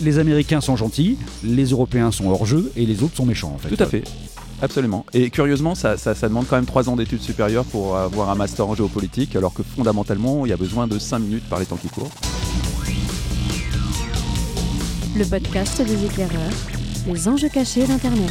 les Américains sont gentils, les Européens sont hors jeu et les autres sont méchants en fait. Tout à fait. Absolument. Et curieusement, ça, ça, ça demande quand même 3 ans d'études supérieures pour avoir un master en géopolitique, alors que fondamentalement, il y a besoin de 5 minutes par les temps qui courent. Le podcast des éclaireurs, les enjeux cachés d'Internet.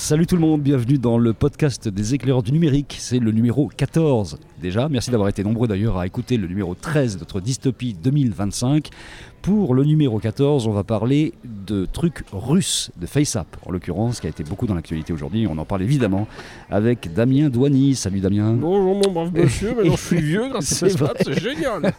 Salut tout le monde, bienvenue dans le podcast des éclaireurs du numérique. C'est le numéro 14 déjà. Merci d'avoir été nombreux d'ailleurs à écouter le numéro 13 de notre dystopie 2025. Pour le numéro 14, on va parler de trucs russes, de FaceApp en l'occurrence, qui a été beaucoup dans l'actualité aujourd'hui. On en parle évidemment avec Damien Douany. Salut Damien. Bonjour mon brave monsieur, maintenant je suis vieux grâce à c'est génial.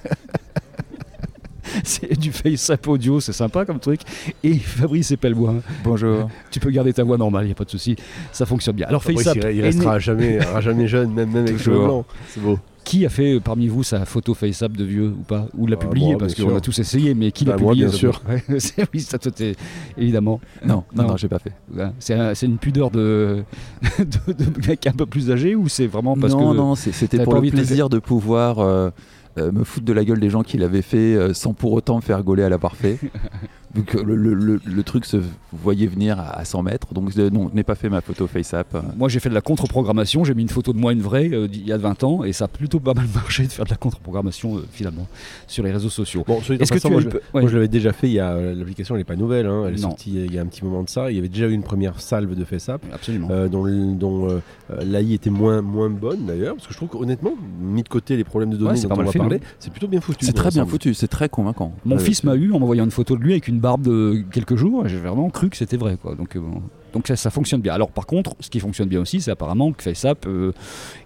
C'est du FaceApp audio, c'est sympa comme truc. Et Fabrice Epelbois, Bonjour. tu peux garder ta voix normale, il n'y a pas de souci, ça fonctionne bien. Alors Fabrice, FaceApp, il, il est restera né- à jamais, à jamais jeune, même, même avec cheveux blancs. C'est beau. qui a fait euh, parmi vous sa photo FaceApp de vieux ou pas? Ou l'a Ah, publié? moi, parce qu'on a tous essayé, mais qui l'a Bah, moi, publié bien sûr. Oui, ça toi, t'es- évidemment. Non, non, Non. non, j'ai pas fait. Ouais, C'est un- c'est une pudeur de, de, de mec un peu plus âgé ou c'est vraiment parce non, que non, c'est- c'était pour le plaisir de pouvoir euh, me foutre de la gueule des gens qui l'avaient fait euh, sans pour autant me faire gauler à la parfait. Donc euh, le, le- le- le truc se voyait venir à, à 100 mètres. Donc euh, non, je n'ai pas fait ma photo FaceApp. euh. Moi, j'ai fait de la contre-programmation. J'ai mis une photo de moi, une vraie, euh, d'il y a 20 ans, et ça a plutôt pas mal marché de faire de la contre-programmation euh, finalement sur les réseaux sociaux. Bon, Est-ce que tu moi, je, peu- moi, ouais. je l'avais déjà fait. Il y a euh, l'application, elle n'est pas nouvelle. hein, elle est Non. sortie il y a un petit moment de ça. Il y avait déjà eu une première salve de FaceApp. Absolument. euh, dont dont euh, euh, l'AI était moins, moins bonne d'ailleurs, parce que je trouve qu'honnêtement, mis de côté les problèmes de données Ouais, dont on va parler, non c'est plutôt bien foutu. C'est très bien foutu, c'est très convaincant. Mon Euh, fils m'a eu en m'envoyant une photo de lui avec une barbe de quelques jours, et j'ai vraiment cru que c'était vrai. Quoi. Donc, euh, bon. Donc ça, ça fonctionne bien. Alors par contre, ce qui fonctionne bien aussi, c'est apparemment que FaceApp euh,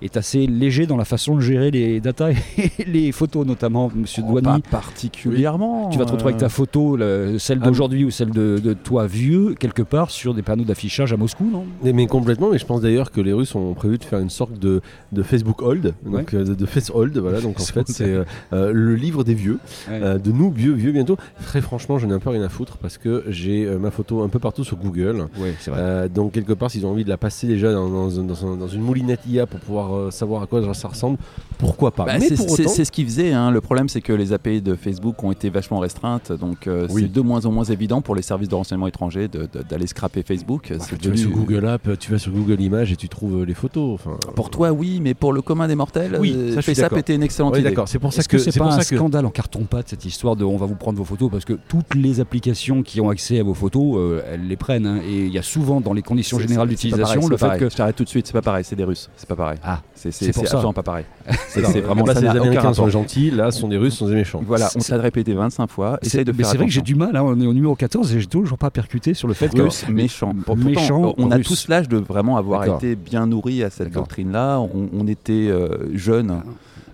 est assez léger dans la façon de gérer les datas et les photos, notamment, Monsieur oh, pas particulièrement. Tu vas te retrouver avec ta euh, photo, le- celle Ah, d'aujourd'hui ou celle de, de toi vieux, quelque part sur des panneaux d'affichage à Moscou, non? Mais, mais complètement, mais je pense d'ailleurs que les Russes ont prévu de faire une sorte de, de Facebook Hold, donc euh, de, de Face Hold, voilà. Donc en fait, c'est euh, le livre des vieux, euh, de nous vieux, vieux bientôt. Très franchement, je n'ai un peu rien à foutre parce que j'ai ma photo un peu partout sur Google. Oui, c'est vrai. Euh, donc quelque part, s'ils ont envie de la passer déjà dans, dans- dans un- dans une moulinette IA pour pouvoir euh, savoir à quoi ça ressemble, pourquoi pas Bah, Mais c'est pour autant, ce qu'ils faisaient. hein. Le problème, c'est que les API de Facebook ont été vachement restreintes. Donc, euh, Oui. c'est de moins en moins évident pour les services de renseignement étrangers d'aller scraper Facebook. bah, tu vas sur Google App, tu vas sur Google Images et tu trouves les photos. Enfin, Pour toi, oui, mais pour le commun des mortels, Oui, ça, FaceApp était une excellente Oui, idée. C'est pour ça que, c'est c'est pas pour un ça que scandale en carton-pâte cette histoire de on va vous prendre vos photos parce que toutes les applications qui ont accès à vos photos, euh, elles les prennent hein. et il y a souvent dans les conditions générales d'utilisation le fait que Je t'arrête tout de suite, c'est pas pareil, c'est des Russes, c'est pas pareil. ah C'est absolument pas pareil. C'est c'est vraiment là, c'est les Américains sont gentils, là, ce sont des Russes, ce sont des méchants. Voilà, on l'a répété 25 fois. c'est Essaye de mais c'est vrai que j'ai du mal hein, on est au numéro 14 et j'ai toujours pas percuté sur le fait que Russe, méchant. Pour- pourtant, méchant, on a tous l'âge de vraiment avoir été bien nourri à cette doctrine-là. On, était euh, jeunes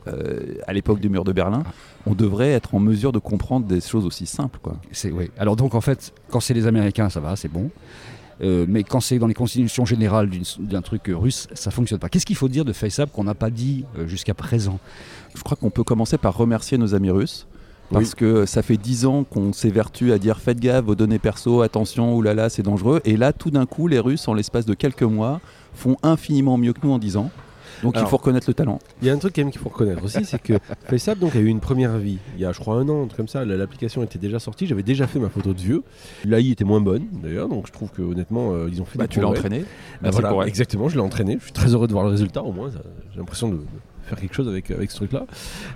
euh, à l'époque du mur de Berlin. On devrait être en mesure de comprendre des choses aussi simples. Quoi. Oui. Alors donc en fait, quand c'est les Américains, ça va, c'est bon. Euh, mais quand c'est dans les constitutions générales d'un truc russe, ça fonctionne pas. Qu'est-ce qu'il faut dire de FaceApp qu'on n'a pas dit euh, jusqu'à présent? Je crois qu'on peut commencer par remercier nos amis russes. Parce que ça fait 10 ans qu'on s'évertue à dire faites gaffe, vos données perso, attention, oulala, c'est dangereux. Et là, tout d'un coup, les Russes, en l'espace de quelques mois, font infiniment mieux que nous en 10 ans. Donc Alors, il faut reconnaître le talent. Il y a un truc quand même qu'il faut reconnaître aussi, c'est que FaceApp donc, a eu une première vie. Il y a, je crois, un an, un truc comme ça. la- L'application était déjà sortie. J'avais déjà fait ma photo de vieux. L'AI était moins bonne, d'ailleurs. Donc je trouve que honnêtement, euh, ils ont fait Bah, des tu l'as entraîné. Bah, voilà, exactement, je l'ai entraîné. Je suis très heureux de voir le résultat, au moins. J'ai l'impression de, de faire quelque chose avec, avec ce truc-là.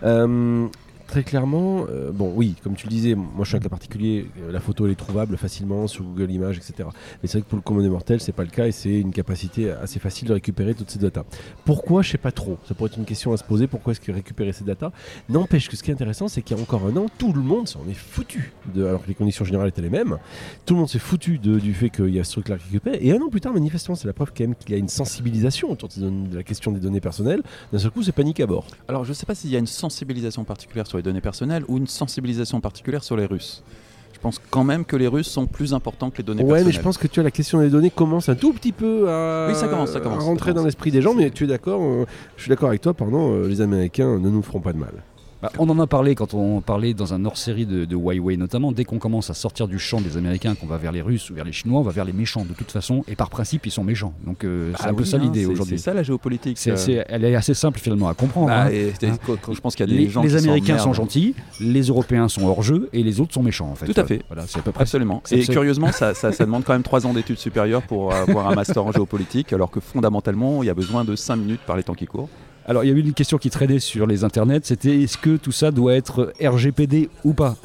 Euh, Très clairement, euh, bon, oui, comme tu le disais, moi je suis un cas particulier, euh, la photo elle est trouvable facilement sur Google Images, etc. Mais c'est vrai que pour le commun des mortels, c'est pas le cas et c'est une capacité assez facile de récupérer toutes ces datas. Pourquoi Je sais pas trop. Ça pourrait être une question à se poser. Pourquoi est-ce qu'ils récupéraient ces datas N'empêche que ce qui est intéressant, c'est qu'il y a encore un an, tout le monde s'en est foutu. De, alors que les conditions générales étaient les mêmes. Tout le monde s'est foutu du fait qu'il y a ce truc-là qui récupère. Et un an plus tard, manifestement, c'est la preuve quand même qu'il y a une sensibilisation autour de, la question des données personnelles. D'un seul coup, c'est panique à bord. Alors je sais pas s'il y a une sensibilisation particulière sur les données personnelles ou une sensibilisation particulière sur les Russes. Je pense quand même que les Russes sont plus importants que les données Ouais, personnelles. mais je pense que tu vois, la question des données commence un tout petit peu à, Oui, ça commence, ça commence, à ça rentrer commence. dans l'esprit des gens. Mais tu es d'accord euh, Je suis d'accord avec toi. Pardon, euh, les Américains ne nous feront pas de mal. Bah, on en a parlé quand on parlait dans un hors-série de, de Huawei notamment. Dès qu'on commence à sortir du champ des Américains, qu'on va vers les Russes ou vers les Chinois, on va vers les méchants de toute façon. Et par principe, ils sont méchants. Donc euh, c'est Ah un peu ça hein, l'idée c'est- aujourd'hui. C'est ça la géopolitique. C'est- euh. c'est- elle est assez simple finalement à comprendre. Bah, hein. et- Hein. je pense qu'il y a des Les, gens les qui Américains sont gentils, les Européens sont hors jeu et les autres sont méchants en fait. Tout à fait. Voilà, c'est à peu près. Absolument. C'est Et curieusement, ça, ça- ça demande quand même 3 ans d'études supérieures pour avoir un master en géopolitique, alors que fondamentalement, il y a besoin de 5 minutes par les temps qui courent. Alors il y a eu une question qui traînait sur les internets, c'était est-ce que tout ça doit être RGPD ou pas?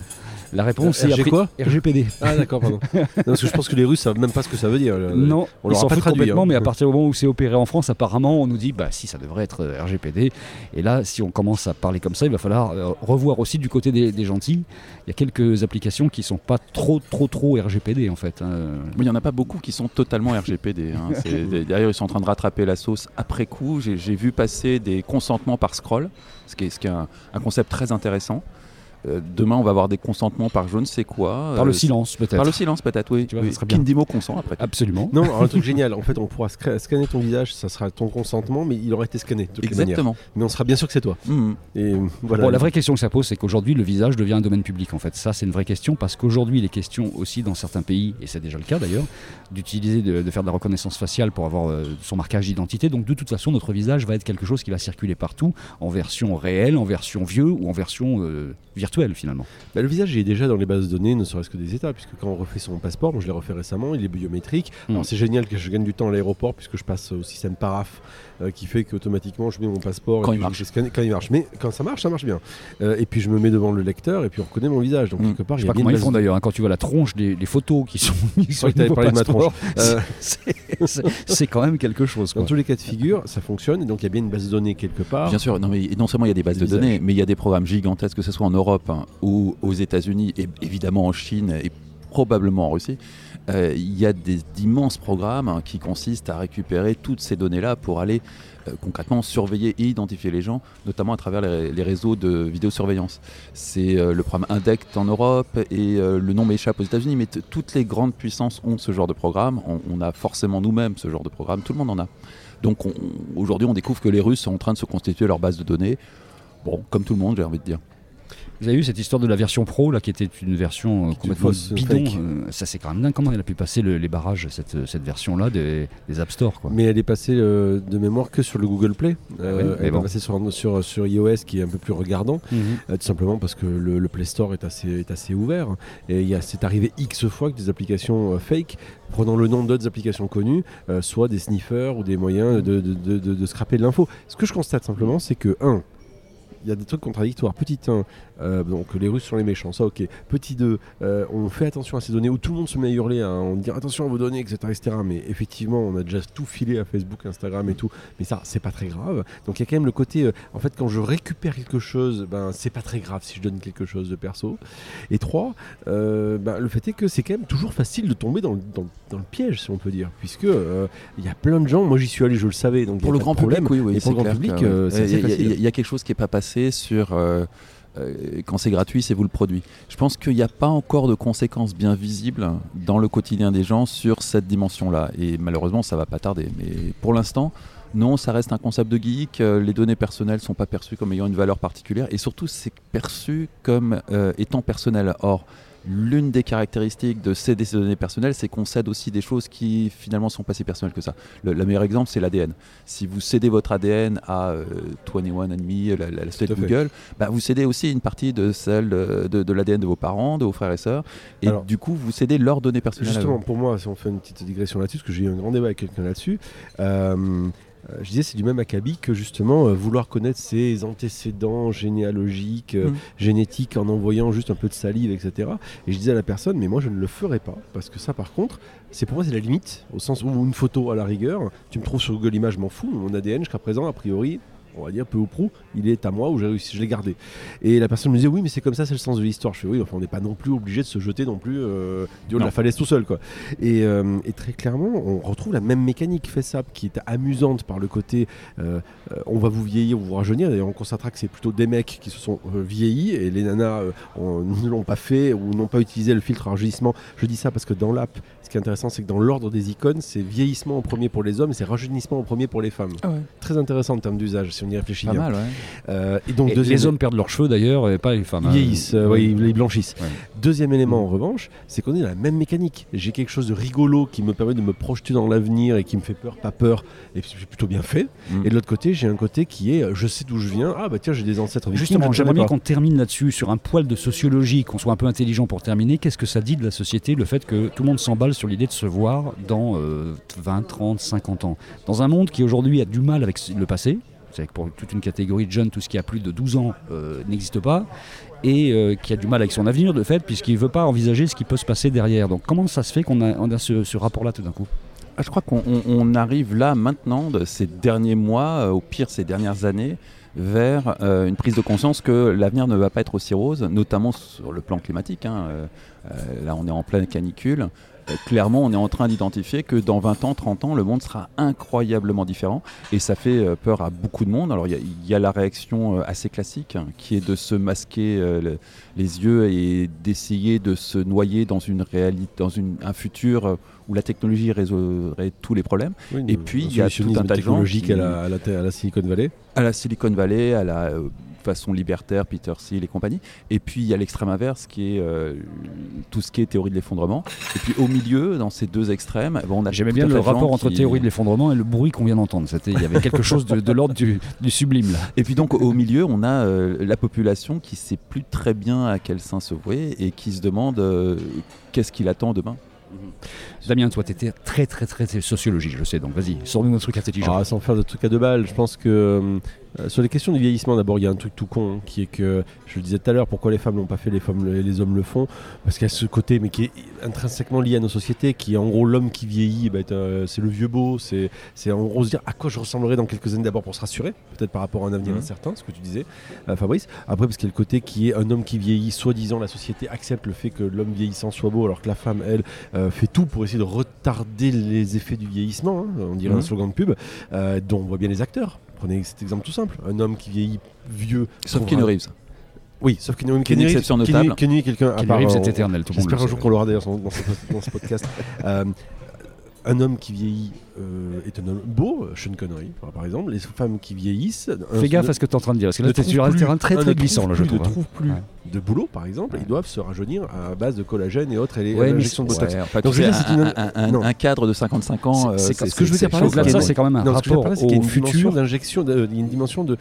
La réponse est RG après- quoi RGPD. Ah d'accord, pardon. Non, parce que je pense que les Russes savent même pas ce que ça veut dire. le- Non, on ils s'en pas foutent complètement, hein. mais à partir du moment où c'est opéré en France, apparemment, on nous dit bah si ça devrait être euh, RGPD. Et là, si on commence à parler comme ça, il va falloir euh, revoir aussi du côté des, des gentils. Il y a quelques applications qui sont pas trop, trop, trop RGPD en fait. hein. Mais il n'y en a pas beaucoup qui sont totalement RGPD. hein. C'est- D'ailleurs, ils sont en train de rattraper la sauce après coup. J'ai j'ai vu passer des consentements par scroll, ce qui est, ce qui est un, un concept très intéressant. Euh, demain, on va avoir des consentements par je ne sais quoi. Par Euh, le silence peut-être. Par le silence, peut-être, oui. Tu vois, oui. ça serait bien. Kindimo consent après. Absolument. Non, alors, un truc génial. En fait, on pourra sca- scanner ton visage, ça sera ton consentement, mais il aura été scanné de. Exactement. Mais on sera bien sûr que c'est toi. Et euh, voilà. Bon, la vraie question que ça pose, c'est qu'aujourd'hui, le visage devient un domaine public. En fait, ça, c'est une vraie question parce qu'aujourd'hui, il est question aussi dans certains pays, et c'est déjà le cas d'ailleurs, d'utiliser, de, de faire de la reconnaissance faciale pour avoir euh, son marquage d'identité. Donc, de toute façon, notre visage va être quelque chose qui va circuler partout, en version réelle, en version vieux ou en version euh, virtuelle finalement. Bah, le visage, il est déjà dans les bases de données, ne serait-ce que des États, puisque quand on refait son passeport, moi je l'ai refait récemment, il est biométrique. Mm. Alors c'est génial que je gagne du temps à l'aéroport, puisque je passe au système paraf, euh, qui fait qu'automatiquement je mets mon passeport. Quand il je- marche. je scanne- quand il marche. Mais quand ça marche, ça marche bien. Euh, et puis je me mets devant le lecteur, et puis on reconnaît mon visage. Donc Mm. quelque part, Je sais pas comment ils font d'ailleurs, hein, quand tu vois la tronche des, des photos qui sont mises sur le de ma passeport, Euh, c'est- quand même quelque chose. Dans tous les cas de figure, ça fonctionne, et donc il y a bien une base de données quelque part. Bien sûr, non, mais non seulement il y a des bases de données, mais il y a des programmes gigantesques, que ce soit en Europe hein, ou aux États-Unis, et évidemment en Chine et probablement en Russie. Euh, il y a d'immenses programmes hein, qui consistent à récupérer toutes ces données-là pour aller euh, concrètement surveiller et identifier les gens, notamment à travers les, réseaux de vidéosurveillance. C'est euh, le programme INDECT en Europe et le nom m'échappe aux États-Unis, mais toutes les grandes puissances ont ce genre de programme. On, on a forcément nous-mêmes ce genre de programme, tout le monde en a. Donc on- aujourd'hui, on découvre que les Russes sont en train de se constituer leur base de données. Bon, comme tout le monde, j'ai envie de dire. Vous avez vu cette histoire de la version pro là, qui était une version euh, complètement fausse, bidon. euh, ça c'est quand même dingue. Comment elle a pu passer le- les barrages cette, cette version là des, des App Store quoi? Mais elle est passée euh, de mémoire que sur le Google Play. Euh, Ah oui, mais elle bon. est passée sur, sur, sur iOS qui est un peu plus regardant. Mhm. Euh, tout simplement parce que le, le Play Store est assez, est assez ouvert. Et c'est arrivé X fois que des applications euh, fake, prenant le nom d'autres applications connues, euh, soit des sniffers ou des moyens de, de, de, de- de scraper de l'info. Ce que je constate simplement, c'est que, un, il y a des trucs contradictoires. Petit 1, euh, donc les Russes sont les méchants, ça ok. Petit 2, euh, on fait attention à ces données où tout le monde se met à hurler, hein, on dit attention à vos données, etc., etc. Mais effectivement, on a déjà tout filé à Facebook, Instagram et tout. Mais ça, c'est pas très grave. Donc il y a quand même le côté, euh, en fait, quand je récupère quelque chose, ben c'est pas très grave si je donne quelque chose de perso. Et 3, ben, le fait est que c'est quand même toujours facile de tomber dans, le- dans- dans le piège, si on peut dire, puisque il y a plein de gens. Moi, j'y suis allé, je le savais, donc Pour le grand problème. public, oui, oui. Et pour le grand public, ouais. Il y y, a- il y a quelque chose qui n'est pas passé sur euh, euh, quand c'est gratuit, c'est vous le produit. Je pense qu'il n'y a pas encore de conséquences bien visibles dans le quotidien des gens sur cette dimension-là. Et malheureusement, ça va pas tarder. Mais pour l'instant, non, ça reste un concept de geek. Euh, Les données personnelles sont pas perçues comme ayant une valeur particulière. Et surtout, c'est perçu comme étant personnel. Or, L'une des caractéristiques de céder ces données personnelles, c'est qu'on cède aussi des choses qui finalement sont pas si personnelles que ça. Le, le meilleur exemple, c'est l'ADN. Si vous cédez votre ADN à euh, 21andMe, la, la, la société. Google, bah, vous cédez aussi une partie de celle de, de- de l'ADN de vos parents, de vos frères et sœurs, et Alors, du coup, vous cédez leurs données personnelles. Justement, pour moi, si on fait une petite digression là-dessus, parce que j'ai eu un grand débat avec quelqu'un là-dessus, euh, euh, je disais c'est du même acabit que justement euh, vouloir connaître ses antécédents généalogiques, euh, Mm. génétiques en envoyant juste un peu de salive, etc. Et je disais à la personne, mais moi je ne le ferai pas, parce que ça par contre, c'est pour moi c'est la limite, au sens où une photo à la rigueur, tu me trouves sur Google Images, je m'en fous, mon ADN jusqu'à présent, a priori, on va dire peu ou prou, il est à moi ou j'ai réussi, je l'ai gardé. Et la personne me disait oui mais c'est comme ça, c'est le sens de l'histoire. Je fais oui, enfin on n'est pas non plus obligé de se jeter non plus euh, du haut de la falaise tout seul quoi. Et, euh, et très clairement, on retrouve la même mécanique FaceApp qui est amusante par le côté euh, euh, on va vous vieillir ou vous rajeunir. D'ailleurs, on constatera que c'est plutôt des mecs qui se sont euh, vieillis et les nanas euh, ne l'ont pas fait ou n'ont pas utilisé le filtre rajeunissement. Je dis ça parce que dans l'app, ce qui est intéressant, c'est que dans l'ordre des icônes, c'est vieillissement en premier pour les hommes et c'est rajeunissement en premier pour les femmes. Ah ouais. Très intéressant en termes d'usage. Si on y réfléchit Pas bien. mal, ouais. Euh, et donc Et deuxième les hommes perdent leurs cheveux d'ailleurs, et pas les femmes. ils vieillissent, euh, ouais, ils, ils blanchissent. Ouais. Deuxième élément en revanche, c'est qu'on est dans la même mécanique. J'ai quelque chose de rigolo qui me permet de me projeter dans l'avenir et qui me fait peur, pas peur, et c'est plutôt bien fait. Mm. Et de l'autre côté, j'ai un côté qui est, euh, je sais d'où je viens. Ah bah tiens, j'ai des ancêtres vikings, Justement, j'aimerais bien qu'on termine là-dessus, sur un poil de sociologie, qu'on soit un peu intelligent pour terminer. Qu'est-ce que ça dit de la société, le fait que tout le monde s'emballe sur l'idée de se voir dans euh, 20, 30, 50 ans? Dans un monde qui aujourd'hui a du mal avec le passé, c'est que pour toute une catégorie de jeunes, tout ce qui a plus de 12 ans euh, n'existe pas, et euh, qui a du mal avec son avenir, de fait, puisqu'il ne veut pas envisager ce qui peut se passer derrière. Donc comment ça se fait qu'on a, ce, rapport-là tout d'un coup? Ah, je crois qu'on on- on arrive là maintenant, de ces derniers mois, euh, au pire ces dernières années, vers une prise de conscience que l'avenir ne va pas être aussi rose, notamment sur le plan climatique. hein. Là, on est en pleine canicule. Euh, clairement, on est en train d'identifier que dans 20 ans, 30 ans, le monde sera incroyablement différent. Et ça fait euh, peur à beaucoup de monde. Alors, il y a- il y, a la réaction euh, assez classique, hein, qui est de se masquer euh, le- les yeux et d'essayer de se noyer dans une réalité, dans une, un futur où la technologie résoudrait tous les problèmes. Oui, Et puis, il y a tout un tas de gens qui- à, la, à, la, à la Silicon Valley. À la Silicon Valley, à la euh, façon libertaire, Peter Thiel et compagnie. Et puis, il y a l'extrême inverse, qui est euh, tout ce qui est théorie de l'effondrement. Et puis, au milieu, dans ces deux extrêmes, bon, on a J'aimais bien le rapport entre qui- théorie de l'effondrement et le bruit qu'on vient d'entendre. C'était- Il y avait quelque chose de, de l'ordre du, du sublime là. Et puis donc au milieu, on a euh, la population qui sait plus très bien à quel sein se vouer et qui se demande euh, qu'est-ce qu'il attend demain. Damien, toi, tu étais très, très, très, très sociologie, je sais. Donc, vas-y, sors-nous un truc intelligent. Ah, sans faire de trucs à deux balles, je pense que euh, sur les questions du vieillissement, d'abord, il y a un truc tout con hein, qui est que, je le disais tout à l'heure, pourquoi les femmes l'ont pas fait, les femmes le- les hommes le font Parce qu'il y a ce côté, mais qui est intrinsèquement lié à nos sociétés, qui est en gros l'homme qui vieillit, bah, un- c'est le vieux beau, c'est c'est en gros se dire à quoi je ressemblerai dans quelques années d'abord pour se rassurer, peut-être par rapport à un avenir Mhm. incertain, ce que tu disais, euh, Fabrice. Après, parce qu'il y a le côté qui est un homme qui vieillit, soi-disant la société accepte le fait que l'homme vieillissant soit beau, alors que la femme, elle, euh, fait tout pour essayer de retarder les effets du vieillissement, hein, on dirait un Mhm. slogan de pub, euh, dont on voit bien les acteurs. Prenez cet exemple tout simple. Un homme qui vieillit vieux. Sauf Keanu Reeves. Oui, sauf Qui est une exception notable. Est quelqu'un Keanu Reeves, c'est éternel, J'espère un jour qu'on l'aura d'ailleurs dans, dans ce, dans ce podcast. Euh, un homme qui vieillit euh, est un homme beau, Sean Connery par, exemple. Les femmes qui vieillissent. un- Fais gaffe à ce que tu es en train de dire, parce que là, tu es sur un terrain très, un très glissant, là, je trouve. Ne hein. trouvent plus Ouais. de boulot, par exemple. Ils doivent se rajeunir à base de collagène et autres, et les- mais l'injection de botox. Donc, un, cadre de 55 ans, euh, C'est- ce que je veux dire par là, c'est quand même un rapport au une dimension futur. d'injection, de- il y a une dimension de,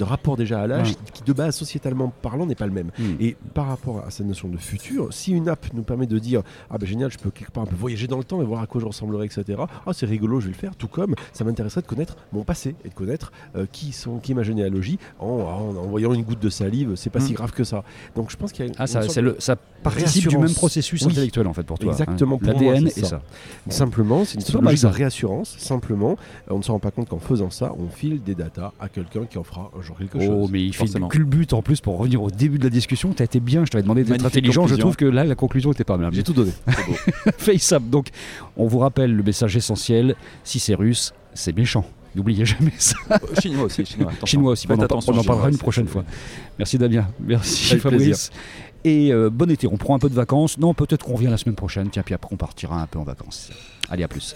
rapport déjà à l'âge Ouais. qui de base sociétalement parlant n'est pas le même. Hmm. Et par rapport à cette notion de futur, si une app nous permet de dire ah ben génial, je peux quelque part un peu voyager dans le temps et voir à quoi je ressemblerai, etc. Ah c'est rigolo, je vais le faire. Tout comme ça m'intéresserait de connaître mon passé et de connaître euh, qui sont qui est ma généalogie en, en envoyant une goutte de salive. C'est pas si Mm. grave que ça. Donc je pense qu'il y a une, Ah, ça, c'est le, ça participe du même processus Oui. intellectuel, en fait, pour toi. Exactement, hein. pour moi, L'ADN et ça. ça. Simplement, c'est une mal, de réassurance. Simplement, on ne se rend pas compte qu'en faisant ça, on file des datas à quelqu'un qui en fera un jour quelque Oh, chose. mais il fait forcément. une culbute en plus pour revenir au début de la discussion. Tu as été bien, je t'avais demandé d'être intelligent. Je trouve que là, la conclusion était pas mal. J'ai tout donné. Face up. Donc, on vous rappelle le message essentiel si c'est russe, c'est méchant. N'oubliez jamais ça. Euh, Chinois aussi, chinois. Chinois aussi. Faites on en, on en parlera une prochaine fois. Merci Damien. Merci Avec Fabrice. Et euh, bon été. On prend un peu de vacances. Non, peut-être qu'on revient la semaine prochaine. Tiens, puis après, on partira un peu en vacances. Allez, à plus.